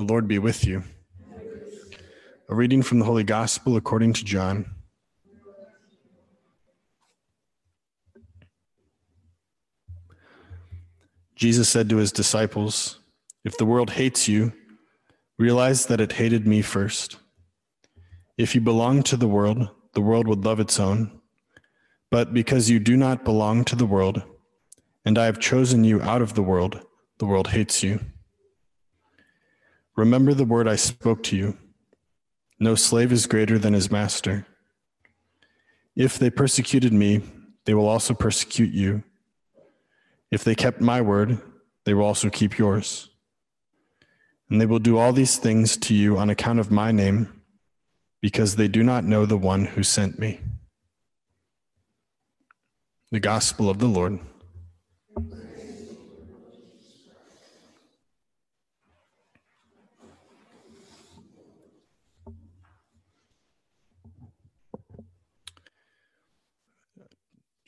The Lord be with you. A reading from the Holy Gospel according to John. Jesus said to his disciples, If the world hates you, realize that it hated me first. If you belong to the world, the world would love its own. But because you do not belong to the world, and I have chosen you out of the world, the world hates you. Remember the word I spoke to you no slave is greater than his master. If they persecuted me, they will also persecute you. If they kept my word, they will also keep yours. And they will do all these things to you on account of my name, because they do not know the one who sent me. The Gospel of the Lord.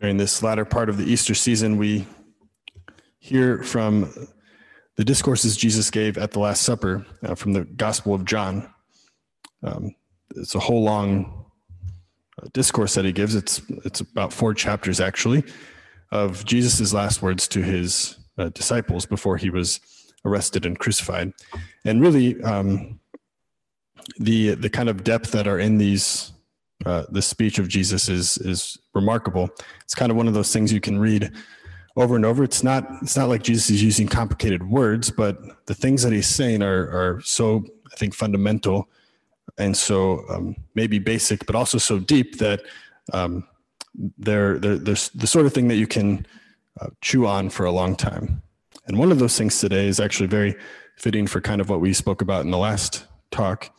During this latter part of the Easter season, we hear from the discourses Jesus gave at the Last Supper uh, from the Gospel of John. Um, it's a whole long uh, discourse that he gives. It's it's about four chapters actually of Jesus' last words to his uh, disciples before he was arrested and crucified, and really um, the the kind of depth that are in these uh, the speech of Jesus is is remarkable. It's kind of one of those things you can read over and over. It's not it's not like Jesus is using complicated words, but the things that he's saying are are so I think fundamental and so um, maybe basic, but also so deep that um, they're, they're, they're the sort of thing that you can uh, chew on for a long time. And one of those things today is actually very fitting for kind of what we spoke about in the last talk.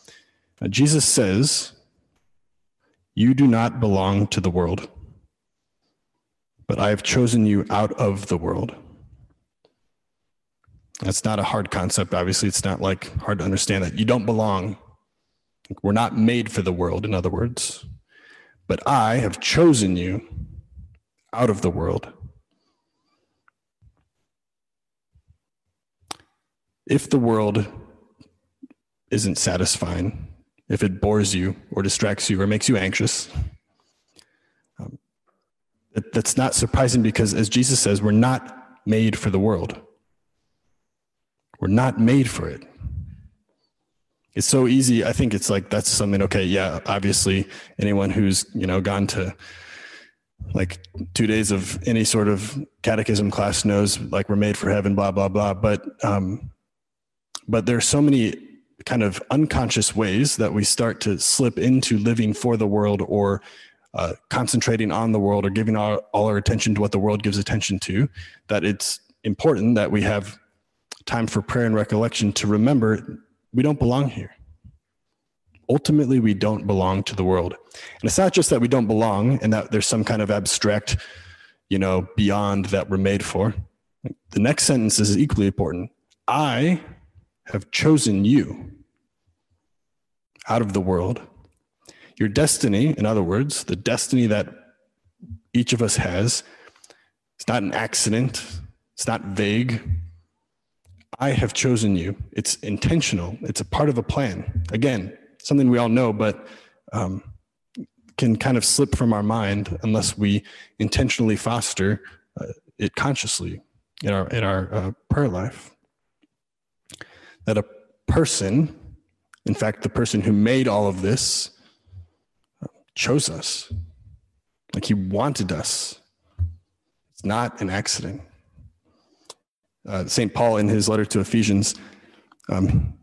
Uh, Jesus says, You do not belong to the world but I have chosen you out of the world. That's not a hard concept. Obviously, it's not like hard to understand that you don't belong. We're not made for the world, in other words. But I have chosen you out of the world. If the world isn't satisfying, if it bores you or distracts you or makes you anxious, that's not surprising because, as Jesus says, we're not made for the world. We're not made for it. It's so easy. I think it's like that's something. Okay, yeah. Obviously, anyone who's you know gone to like two days of any sort of catechism class knows like we're made for heaven. Blah blah blah. But um, but there's so many kind of unconscious ways that we start to slip into living for the world or uh, concentrating on the world or giving all our attention to what the world gives attention to, that it's important that we have time for prayer and recollection to remember we don't belong here. Ultimately, we don't belong to the world. And it's not just that we don't belong and that there's some kind of abstract, you know, beyond that we're made for. The next sentence is equally important. I have chosen you out of the world your destiny, in other words, the destiny that each of us has, it's not an accident, it's not vague. I have chosen you. It's intentional, it's a part of a plan. Again, something we all know, but um, can kind of slip from our mind unless we intentionally foster uh, it consciously in our in our uh, prayer life. That a person, in fact, the person who made all of this, chose us. Like he wanted us. It's not an accident. Uh, St. Paul, in his letter to Ephesians, um,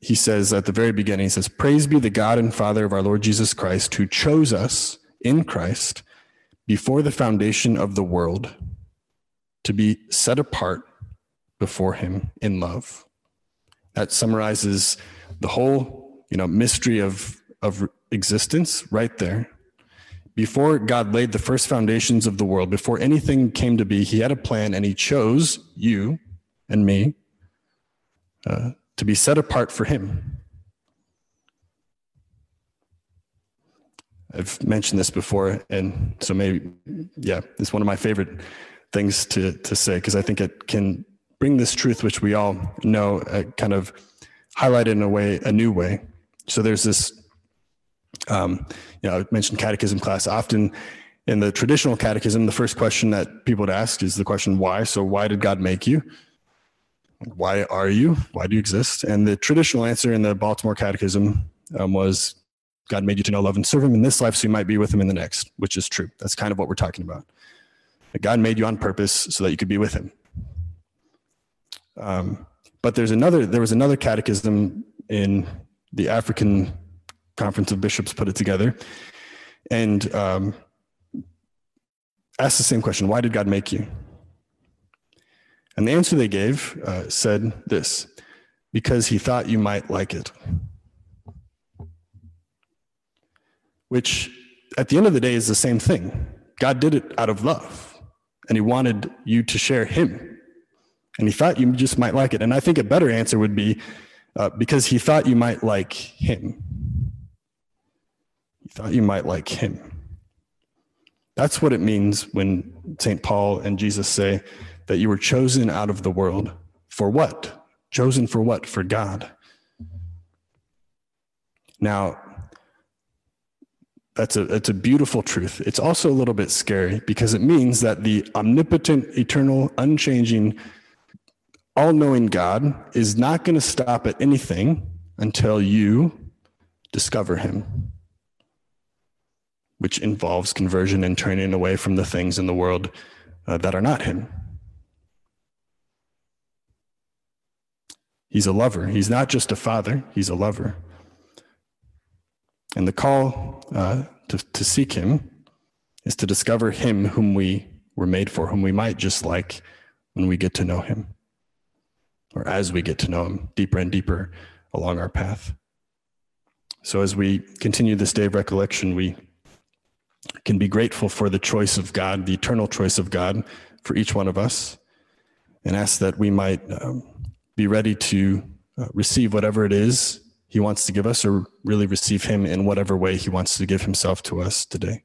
he says at the very beginning, he says, Praise be the God and Father of our Lord Jesus Christ, who chose us in Christ before the foundation of the world to be set apart before him in love. That summarizes the whole, you know, mystery of, of existence right there. Before God laid the first foundations of the world, before anything came to be, He had a plan and He chose you and me uh, to be set apart for Him. I've mentioned this before, and so maybe, yeah, it's one of my favorite things to, to say because I think it can bring this truth, which we all know, uh, kind of highlighted in a way, a new way. So there's this, um, you know, I mentioned catechism class. Often in the traditional catechism, the first question that people would ask is the question, why? So why did God make you? Why are you? Why do you exist? And the traditional answer in the Baltimore Catechism um, was God made you to know, love, and serve Him in this life so you might be with Him in the next, which is true. That's kind of what we're talking about. God made you on purpose so that you could be with Him. Um, but there's another. There was another catechism in the African Conference of Bishops put it together, and um, asked the same question: Why did God make you? And the answer they gave uh, said this because he thought you might like it. Which, at the end of the day, is the same thing. God did it out of love, and he wanted you to share him. And he thought you just might like it. And I think a better answer would be uh, because he thought you might like him. He thought you might like him. That's what it means when St. Paul and Jesus say, that you were chosen out of the world. For what? Chosen for what? For God. Now, that's a, that's a beautiful truth. It's also a little bit scary because it means that the omnipotent, eternal, unchanging, all knowing God is not going to stop at anything until you discover Him, which involves conversion and turning away from the things in the world uh, that are not Him. He's a lover. He's not just a father, he's a lover. And the call uh, to, to seek him is to discover him whom we were made for, whom we might just like when we get to know him, or as we get to know him deeper and deeper along our path. So, as we continue this day of recollection, we can be grateful for the choice of God, the eternal choice of God for each one of us, and ask that we might um, be ready to uh, receive whatever it is he wants to give us or really receive him in whatever way he wants to give himself to us today.